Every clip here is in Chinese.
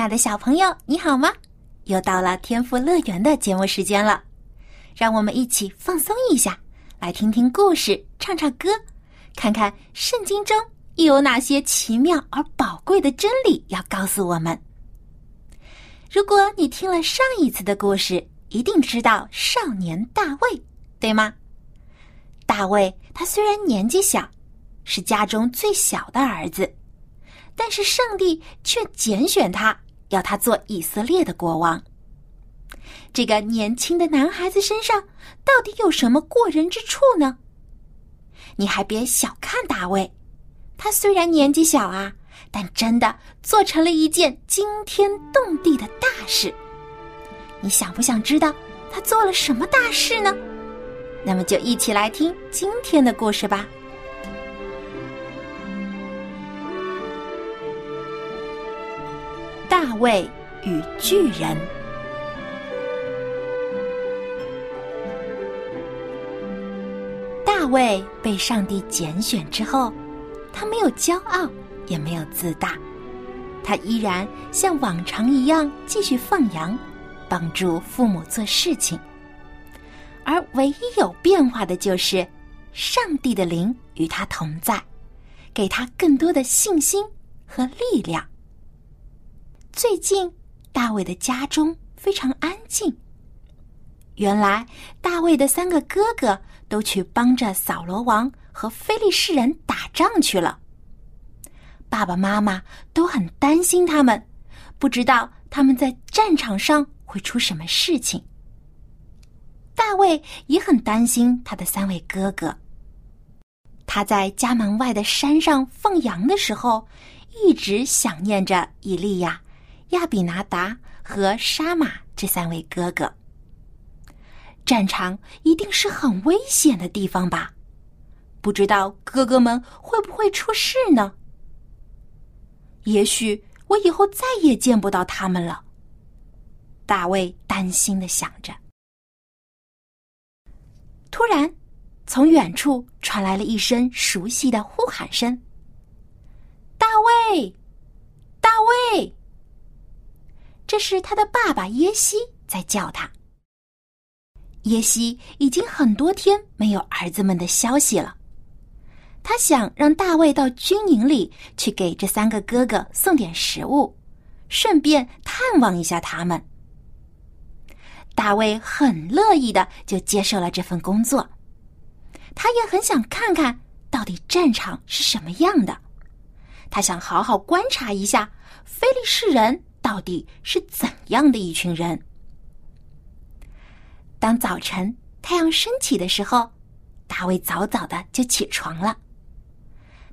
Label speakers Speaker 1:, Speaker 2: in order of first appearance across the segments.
Speaker 1: 亲爱的小朋友，你好吗？又到了天赋乐园的节目时间了，让我们一起放松一下，来听听故事，唱唱歌，看看圣经中又有哪些奇妙而宝贵的真理要告诉我们。如果你听了上一次的故事，一定知道少年大卫，对吗？大卫他虽然年纪小，是家中最小的儿子。但是上帝却拣选他，要他做以色列的国王。这个年轻的男孩子身上到底有什么过人之处呢？你还别小看大卫，他虽然年纪小啊，但真的做成了一件惊天动地的大事。你想不想知道他做了什么大事呢？那么就一起来听今天的故事吧。大卫与巨人。大卫被上帝拣选之后，他没有骄傲，也没有自大，他依然像往常一样继续放羊，帮助父母做事情。而唯一有变化的就是，上帝的灵与他同在，给他更多的信心和力量。最近，大卫的家中非常安静。原来，大卫的三个哥哥都去帮着扫罗王和非利士人打仗去了。爸爸妈妈都很担心他们，不知道他们在战场上会出什么事情。大卫也很担心他的三位哥哥。他在家门外的山上放羊的时候，一直想念着以利亚。亚比拿达和沙马这三位哥哥，战场一定是很危险的地方吧？不知道哥哥们会不会出事呢？也许我以后再也见不到他们了。大卫担心的想着。突然，从远处传来了一声熟悉的呼喊声：“大卫，大卫！”这是他的爸爸耶西在叫他。耶西已经很多天没有儿子们的消息了，他想让大卫到军营里去给这三个哥哥送点食物，顺便探望一下他们。大卫很乐意的就接受了这份工作，他也很想看看到底战场是什么样的，他想好好观察一下非利士人。到底是怎样的一群人？当早晨太阳升起的时候，大卫早早的就起床了。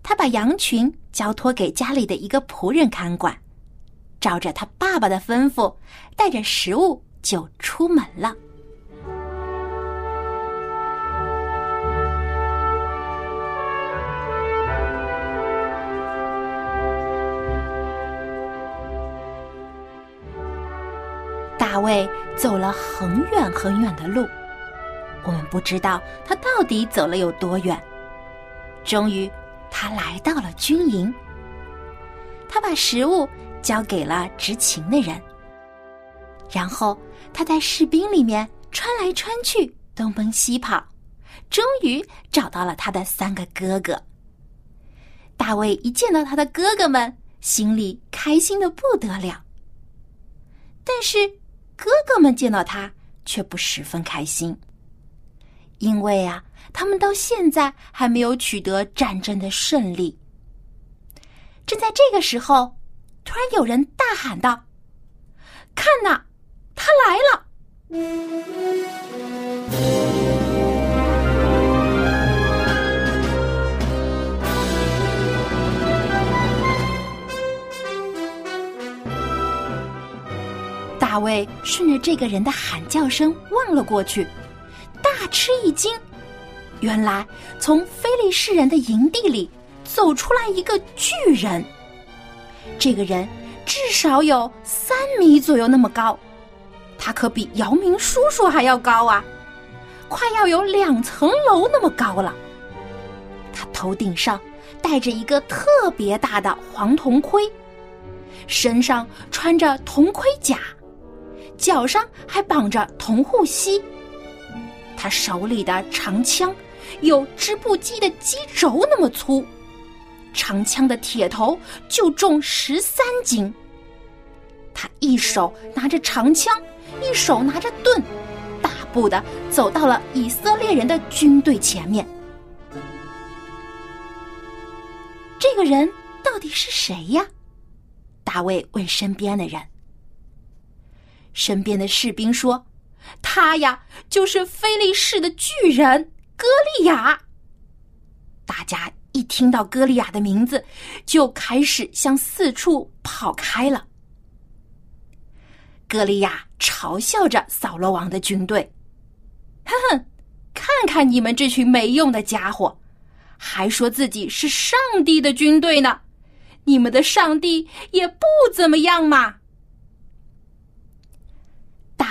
Speaker 1: 他把羊群交托给家里的一个仆人看管，照着他爸爸的吩咐，带着食物就出门了。大卫走了很远很远的路，我们不知道他到底走了有多远。终于，他来到了军营。他把食物交给了执勤的人，然后他在士兵里面穿来穿去，东奔西跑，终于找到了他的三个哥哥。大卫一见到他的哥哥们，心里开心的不得了。但是。哥哥们见到他却不十分开心，因为啊，他们到现在还没有取得战争的胜利。正在这个时候，突然有人大喊道：“看呐，他来了！”大卫顺着这个人的喊叫声望了过去，大吃一惊。原来从非利士人的营地里走出来一个巨人。这个人至少有三米左右那么高，他可比姚明叔叔还要高啊！快要有两层楼那么高了。他头顶上戴着一个特别大的黄铜盔，身上穿着铜盔甲，脚上还绑着铜护膝。他手里的长枪有织布机的机轴那么粗，长枪的铁头就重十三斤。他一手拿着长枪，一手拿着盾。大步的走到了以色列人的军队前面。这个人到底是谁呀？大卫问身边的人。身边的士兵说：“他呀，就是菲利士的巨人歌利亚。”大家一听到歌利亚的名字，就开始向四处跑开了。歌利亚嘲笑着扫罗王的军队。哼哼，看看你们这群没用的家伙，还说自己是上帝的军队呢！你们的上帝也不怎么样嘛！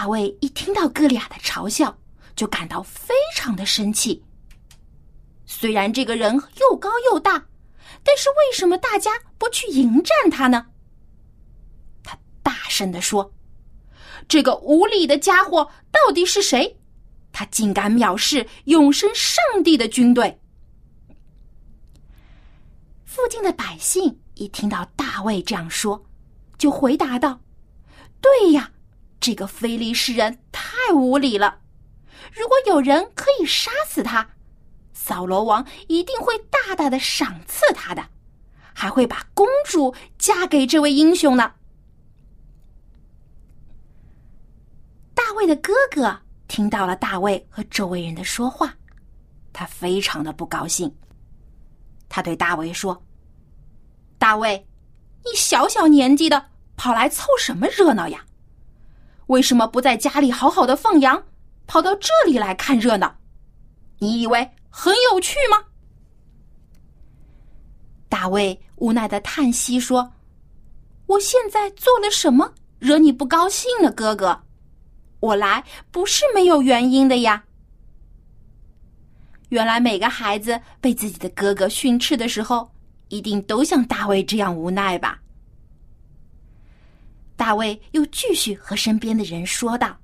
Speaker 1: 大卫一听到哥利亚的嘲笑，就感到非常的生气。虽然这个人又高又大，但是为什么大家不去迎战他呢？他大声的说：“这个无礼的家伙到底是谁？”他竟敢藐视永生上帝的军队！附近的百姓一听到大卫这样说，就回答道：“对呀，这个非利士人太无礼了。如果有人可以杀死他，扫罗王一定会大大的赏赐他的，还会把公主嫁给这位英雄呢。”大卫的哥哥。听到了大卫和周围人的说话，他非常的不高兴。他对大卫说：“大卫，你小小年纪的跑来凑什么热闹呀？为什么不在家里好好的放羊，跑到这里来看热闹？你以为很有趣吗？”大卫无奈的叹息说：“我现在做了什么惹你不高兴了，哥哥？”我来不是没有原因的呀。原来每个孩子被自己的哥哥训斥的时候，一定都像大卫这样无奈吧？大卫又继续和身边的人说道：“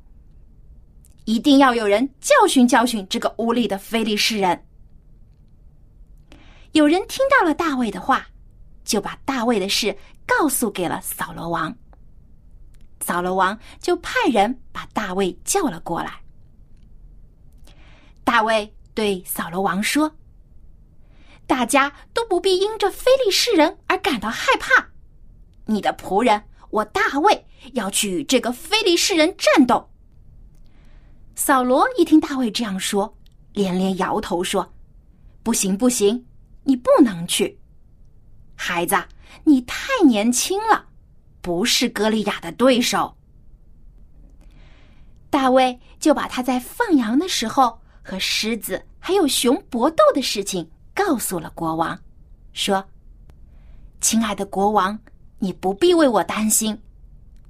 Speaker 1: 一定要有人教训教训这个无礼的非利士人。”有人听到了大卫的话，就把大卫的事告诉给了扫罗王。扫罗王就派人把大卫叫了过来。大卫对扫罗王说：“大家都不必因这非利士人而感到害怕。你的仆人我大卫要去与这个非利士人战斗。”扫罗一听大卫这样说，连连摇头说：“不行，不行，你不能去，孩子，你太年轻了。”不是歌利亚的对手，大卫就把他在放羊的时候和狮子还有熊搏斗的事情告诉了国王，说：“亲爱的国王，你不必为我担心。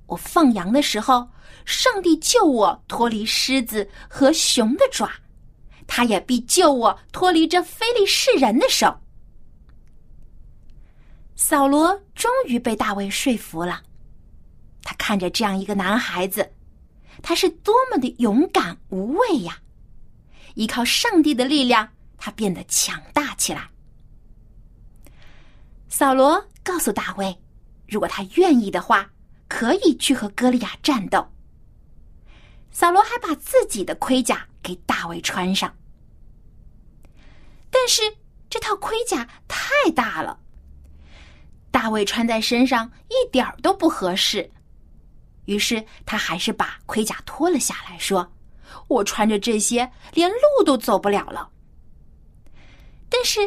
Speaker 1: 我放羊的时候，上帝救我脱离狮子和熊的爪，他也必救我脱离这非利士人的手。”扫罗终于被大卫说服了。他看着这样一个男孩子，他是多么的勇敢无畏呀！依靠上帝的力量，他变得强大起来。扫罗告诉大卫，如果他愿意的话，可以去和歌利亚战斗。扫罗还把自己的盔甲给大卫穿上，但是这套盔甲太大了。大卫穿在身上一点儿都不合适，于是他还是把盔甲脱了下来，说：“我穿着这些连路都走不了了。”但是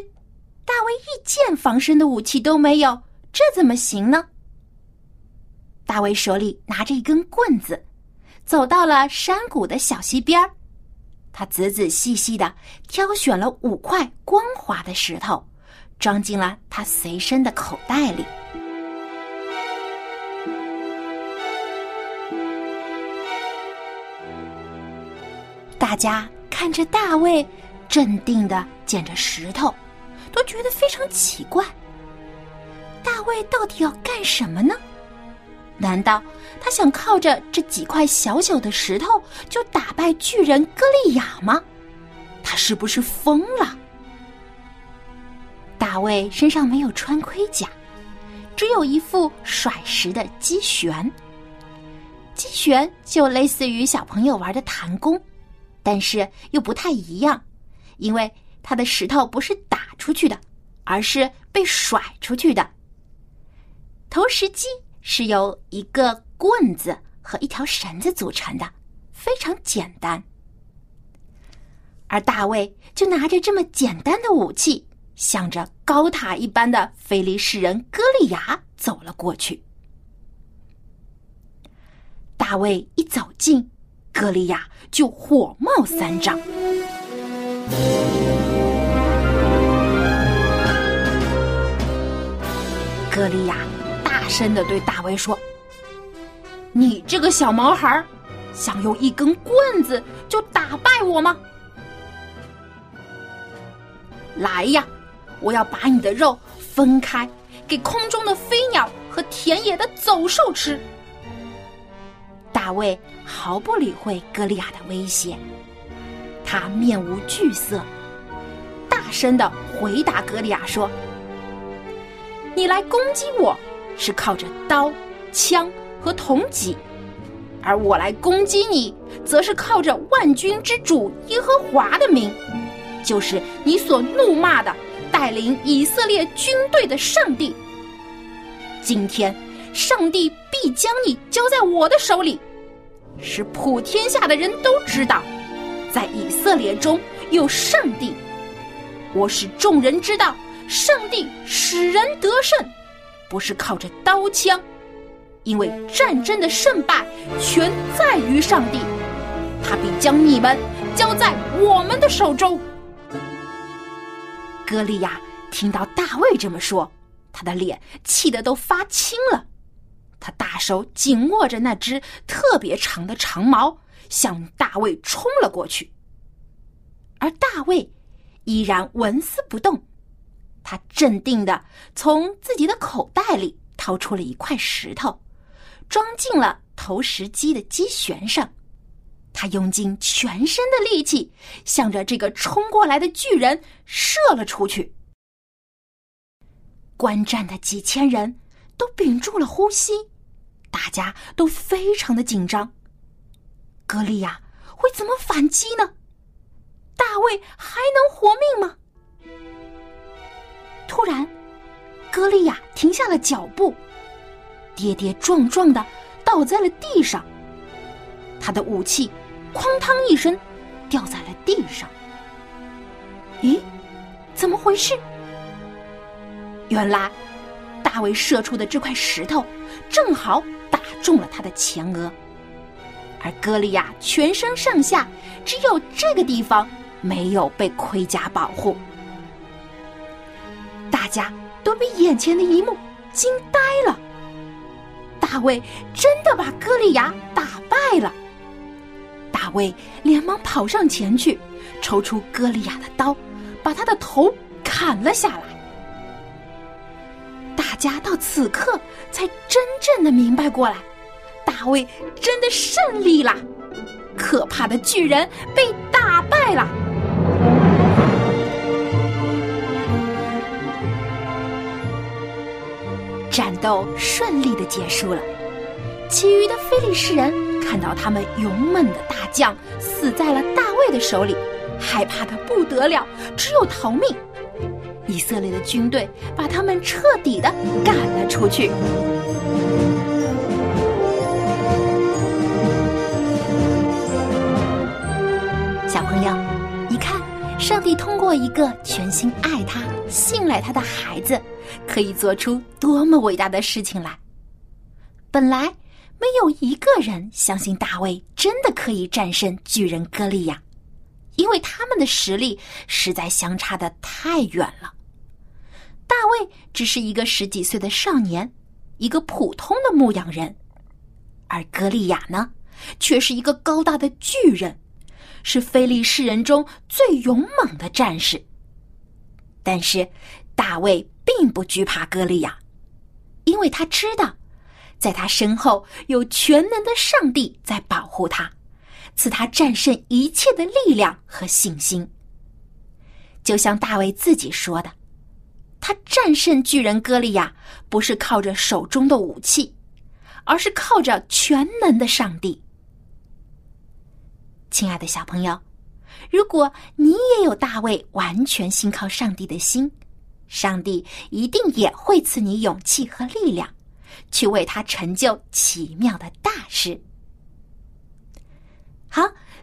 Speaker 1: 大卫一件防身的武器都没有，这怎么行呢？大卫手里拿着一根棍子，走到了山谷的小溪边儿。他仔仔细细的挑选了五块光滑的石头，装进了他随身的口袋里。大家看着大卫镇定的捡着石头，都觉得非常奇怪。大卫到底要干什么呢？难道他想靠着这几块小小的石头就打败巨人歌利亚吗？他是不是疯了？大卫身上没有穿盔甲，只有一副甩石的机旋。机旋就类似于小朋友玩的弹弓，但是又不太一样，因为他的石头不是打出去的，而是被甩出去的。投石机。是由一个棍子和一条绳子组成的，非常简单。而大卫就拿着这么简单的武器，向着高塔一般的菲利士人歌利亚走了过去。大卫一走近，歌利亚就火冒三丈。歌利亚。大声的对大卫说：“你这个小毛孩，想用一根棍子就打败我吗？来呀，我要把你的肉分开，给空中的飞鸟和田野的走兽吃。”大卫毫不理会歌利亚的威胁，他面无惧色，大声的回答歌利亚说：“你来攻击我。”是靠着刀、枪和铜戟，而我来攻击你，则是靠着万军之主耶和华的名，就是你所怒骂的带领以色列军队的上帝。今天，上帝必将你交在我的手里，使普天下的人都知道，在以色列中有上帝。我使众人知道，上帝使人得胜。不是靠着刀枪，因为战争的胜败全在于上帝，他必将你们交在我们的手中。歌利亚听到大卫这么说，他的脸气得都发青了，他大手紧握着那只特别长的长矛，向大卫冲了过去，而大卫依然纹丝不动。他镇定的从自己的口袋里掏出了一块石头，装进了投石机的机旋上。他用尽全身的力气，向着这个冲过来的巨人射了出去。观战的几千人都屏住了呼吸，大家都非常的紧张。格利亚会怎么反击呢？大卫还能活命吗？歌利亚停下了脚步，跌跌撞撞的倒在了地上。他的武器“哐当”一声掉在了地上。咦，怎么回事？原来，大卫射出的这块石头正好打中了他的前额，而歌利亚全身上下只有这个地方没有被盔甲保护。大家都被眼前的一幕惊呆了。大卫真的把歌利亚打败了。大卫连忙跑上前去，抽出歌利亚的刀，把他的头砍了下来。大家到此刻才真正的明白过来，大卫真的胜利了，可怕的巨人被打败了。战斗顺利的结束了，其余的菲利士人看到他们勇猛的大将死在了大卫的手里，害怕的不得了，只有逃命。以色列的军队把他们彻底的赶了出去。上帝通过一个全心爱他、信赖他的孩子。可以做出多么伟大的事情来！本来没有一个人相信大卫真的可以战胜巨人歌利亚，因为他们的实力实在相差的太远了。大卫只是一个十几岁的少年，一个普通的牧羊人，而歌利亚呢，却是一个高大的巨人，是非利士人中最勇猛的战士。但是，大卫并不惧怕歌利亚，因为他知道，在他身后有全能的上帝在保护他，赐他战胜一切的力量和信心。就像大卫自己说的。他战胜巨人歌利亚，不是靠着手中的武器，而是靠着全能的上帝。亲爱的小朋友，如果你也有大卫完全信靠上帝的心，上帝一定也会赐你勇气和力量，去为他成就奇妙的大事。好，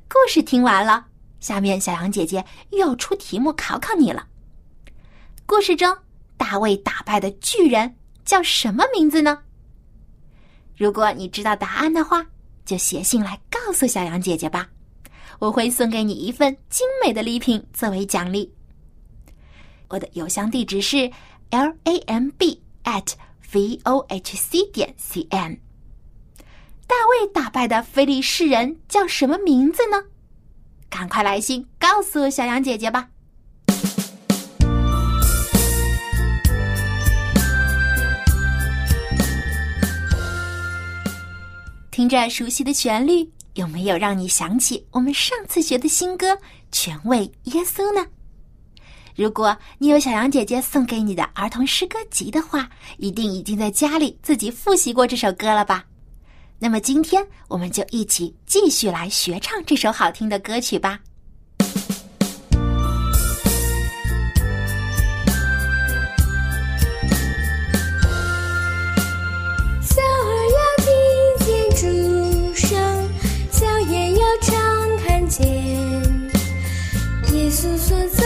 Speaker 1: 故事听完了，下面小羊姐姐又要出题目考考你了。故事中。大卫打败的巨人叫什么名字呢？如果你知道答案的话，就写信来告诉小羊姐姐吧，我会送给你一份精美的礼品作为奖励。我的邮箱地址是 l a m b at v o h c 点 c n。大卫打败的非利士人叫什么名字呢？赶快来信告诉小羊姐姐吧。听着熟悉的旋律，有没有让你想起我们上次学的新歌《全为耶稣》呢？如果你有小羊姐姐送给你的儿童诗歌集的话，一定已经在家里自己复习过这首歌了吧？那么今天我们就一起继续来学唱这首好听的歌曲吧。是。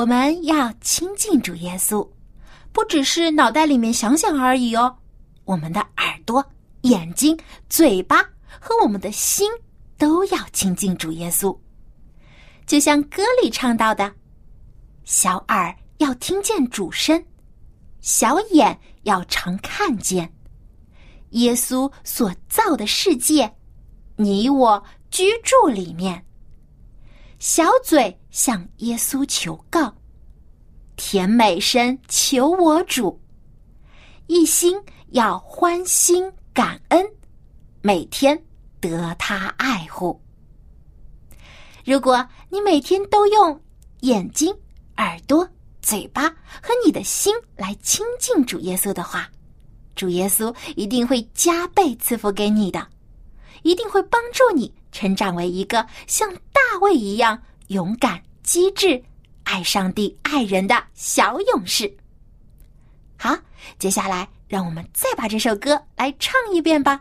Speaker 1: 我们要亲近主耶稣，不只是脑袋里面想想而已哦。我们的耳朵、眼睛、嘴巴和我们的心都要亲近主耶稣。就像歌里唱到的：“小耳要听见主声，小眼要常看见耶稣所造的世界，你我居住里面。”小嘴向耶稣求告，甜美声求我主，一心要欢心感恩，每天得他爱护。如果你每天都用眼睛、耳朵、嘴巴和你的心来亲近主耶稣的话，主耶稣一定会加倍赐福给你的，一定会帮助你。成长为一个像大卫一样勇敢机智爱上帝爱人的小勇士。好接下来让我们再把这首歌来唱一遍吧。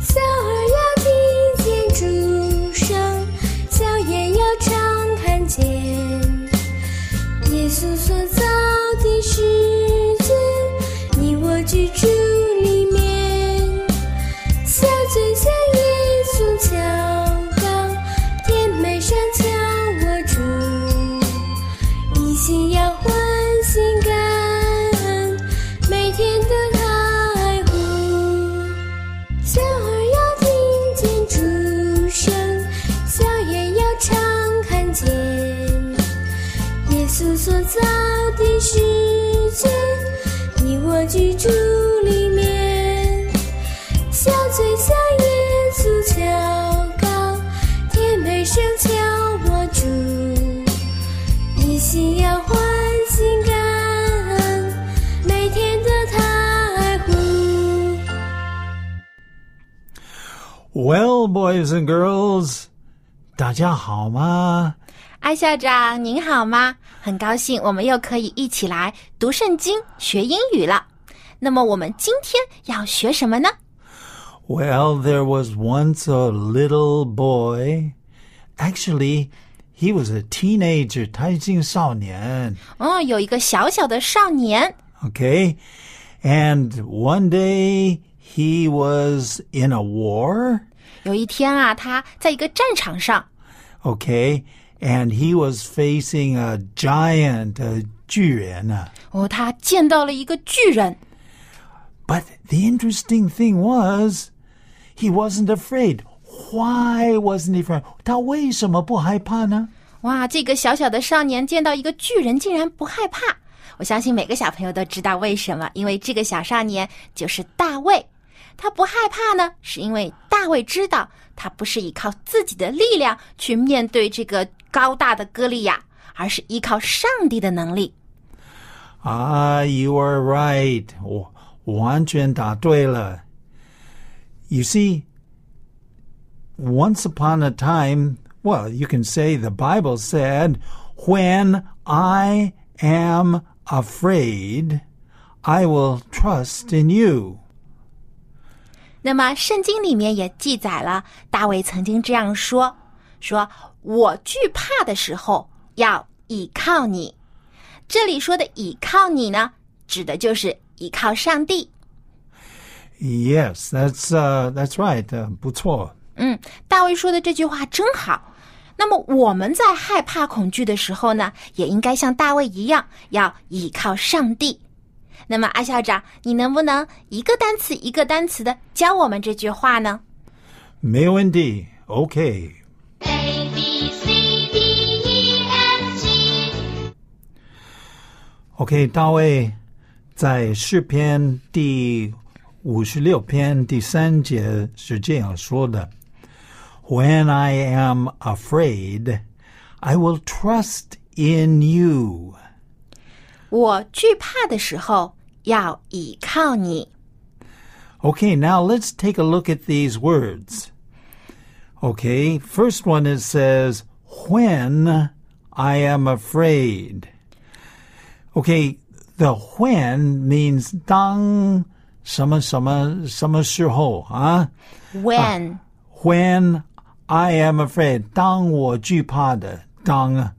Speaker 2: 小
Speaker 3: 耳听见声要常看见耶稣说
Speaker 2: and girls. 大家好吗？
Speaker 1: 艾校长您好吗？很高兴我们又可以一起来读圣经、学英语了。那么我们今天要学什么呢？
Speaker 2: Well, there was once a little boy. Actually, he was a teenager, 他已经少年。
Speaker 1: 哦，有一个小小的少年，
Speaker 2: Okay? And one day he was in a war.
Speaker 1: 有一天啊，他在一个战场上，
Speaker 2: Okay? And he was facing a giant, a 巨人啊。
Speaker 1: 哦，他见到了一个巨人。
Speaker 2: But the interesting thing was, he wasn't afraid. Why wasn't he afraid? 他为什么不害怕呢？
Speaker 1: 哇，这个小小的少年见到一个巨人，竟然不害怕。我相信每个小朋友都知道为什么，因为这个小少年就是大卫。 他不害怕呢，是因为大卫知道他不是依靠自己的力量去面对这个高大的歌利亚，而是依靠上帝的能力。
Speaker 2: Ah, you are right. 我完全答对了。You see, once upon a time, well, you can say the Bible said, when I am afraid, I will trust in you.
Speaker 1: 那么圣经里面也记载了，大卫曾经这样说：“说我惧怕的时候要倚靠你。”这里说的倚靠你呢，指的就是倚靠上帝。
Speaker 2: Yes, that's uh, that's right. Uh, 不错。
Speaker 1: 嗯，大卫说的这句话真好。那么我们在害怕、恐惧的时候呢，也应该像大卫一样，要倚靠上帝。那么阿校长，你能不能一个单词一个单词的教我们这句话呢？
Speaker 2: 没问题。Okay.
Speaker 4: A B C D E F G
Speaker 2: OK，大卫在诗篇第五十六篇第三节是这样说的：“When I am afraid, I will trust in you。
Speaker 1: 我惧怕的时候要倚靠你。
Speaker 2: Okay, now let's take a look at these words. Okay, first one it says, when I am afraid. Okay, the when means 当什么什么什么时候啊？
Speaker 1: When、
Speaker 2: When I am afraid, 当我惧怕的当。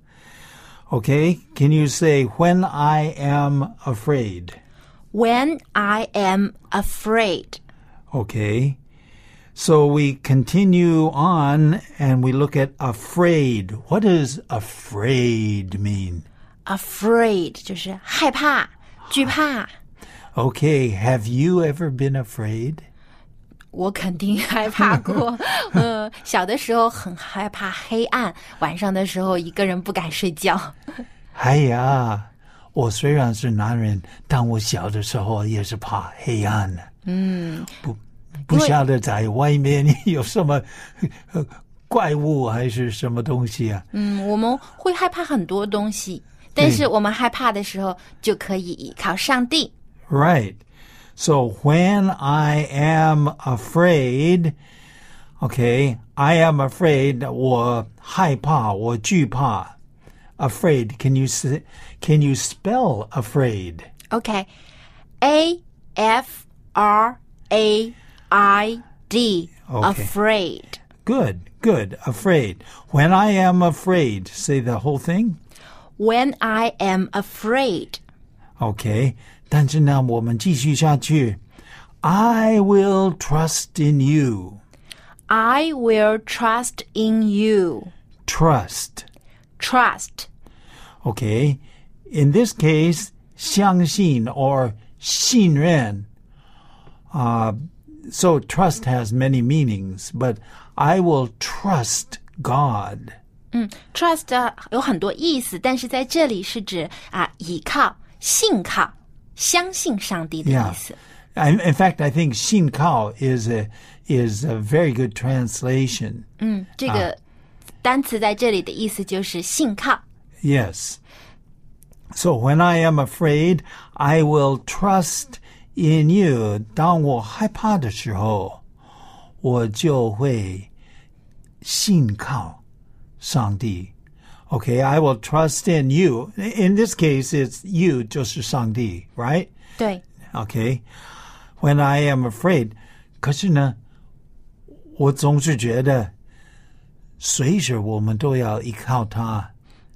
Speaker 2: Okay, can you say when I am afraid?
Speaker 1: when I am afraid。
Speaker 2: Okay. So we continue on and we look at afraid. What does afraid mean?
Speaker 1: afraid 就是害怕、惧怕。
Speaker 2: Okay, have you ever been afraid?
Speaker 1: 我肯定 害怕过，嗯，小的时候很害怕黑暗，晚上的时候一个人不敢睡觉。
Speaker 2: 哎呀，我虽然是男人，但我小的时候也是怕黑暗的。嗯，不不晓得在外面有什么呃 怪物还是什么东西啊？
Speaker 1: 嗯，我们会害怕很多东西，但是我们害怕的时候就可以依靠上帝。
Speaker 2: Right. So when I am afraid, okay, I am afraid, 我害怕,我惧怕. Afraid. Can you s- can you spell afraid?
Speaker 1: OK，A F R A I D
Speaker 2: Okay.
Speaker 1: afraid。
Speaker 2: Good. Good. Afraid. When I am afraid, say the whole thing.
Speaker 1: When I am afraid，
Speaker 2: Okay. 但是呢，我们继续下去. I will trust in you.
Speaker 1: I will trust in you.
Speaker 2: Trust.
Speaker 1: Trust
Speaker 2: Okay. In this case, 相信 or 信任. Uh, so trust has many meanings, but I will trust God.
Speaker 1: trust 啊有很多意思，但是在这里是指啊倚靠、信靠、 相信上帝的
Speaker 2: Yeah.
Speaker 1: 意思。
Speaker 2: I, in fact, I think 信靠 is a is a very good translation.
Speaker 1: 嗯，这个单词在这里的意思就是信靠。
Speaker 2: Yes. So when I am afraid, I will trust in you. 当我害怕的时候，我就会 信靠上帝。 Okay, I will trust in you. In this case, it's you 就是上帝，right?
Speaker 1: 对，
Speaker 2: Okay. When I am afraid，可是呢，我总是觉得，随时我们都要依靠他。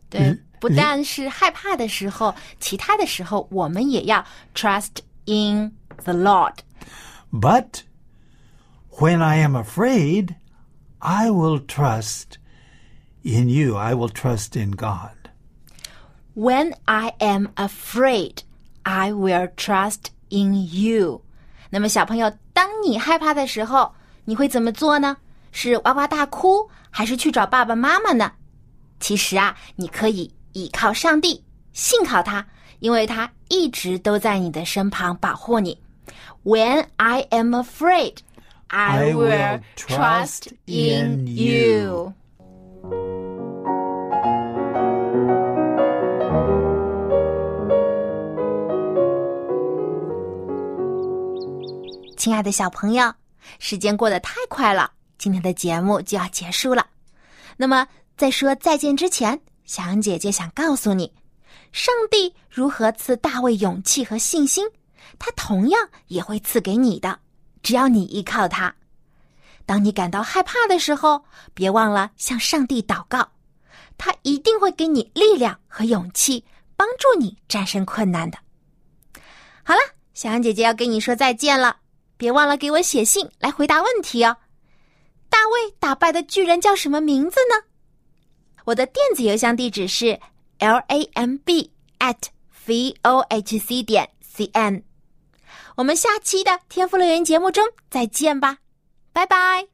Speaker 1: 对，不但是害怕的时候，其他的时候我们也要 trust in the Lord。
Speaker 2: But when I am afraid, I will trust in you. I will trust in God.
Speaker 1: When I am afraid, I will trust in you。那么，小朋友，当你害怕的时候，你会怎么做呢？是哇哇大哭，还是去找爸爸妈妈呢？其实啊，你可以倚靠上帝，信靠他，因为他一直都在你的身旁保护你。When I am afraid, I
Speaker 2: I will
Speaker 1: will trust
Speaker 2: trust
Speaker 1: in
Speaker 2: in
Speaker 1: you
Speaker 2: you.。
Speaker 1: 亲爱的小朋友，时间过得太快了，今天的节目就要结束了。那么，在说再见之前，小羊姐姐想告诉你，上帝如何赐大卫勇气和信心，他同样也会赐给你的，只要你依靠他。当你感到害怕的时候，别忘了向上帝祷告，他一定会给你力量和勇气，帮助你战胜困难的。好了，小羊姐姐要跟你说再见了。别忘了给我写信来回答问题哦。大卫打败的巨人叫什么名字呢？我的电子邮箱地址是 l a m b at v o h c 点 c n。我们下期的天赋乐园节目中再见吧，拜拜。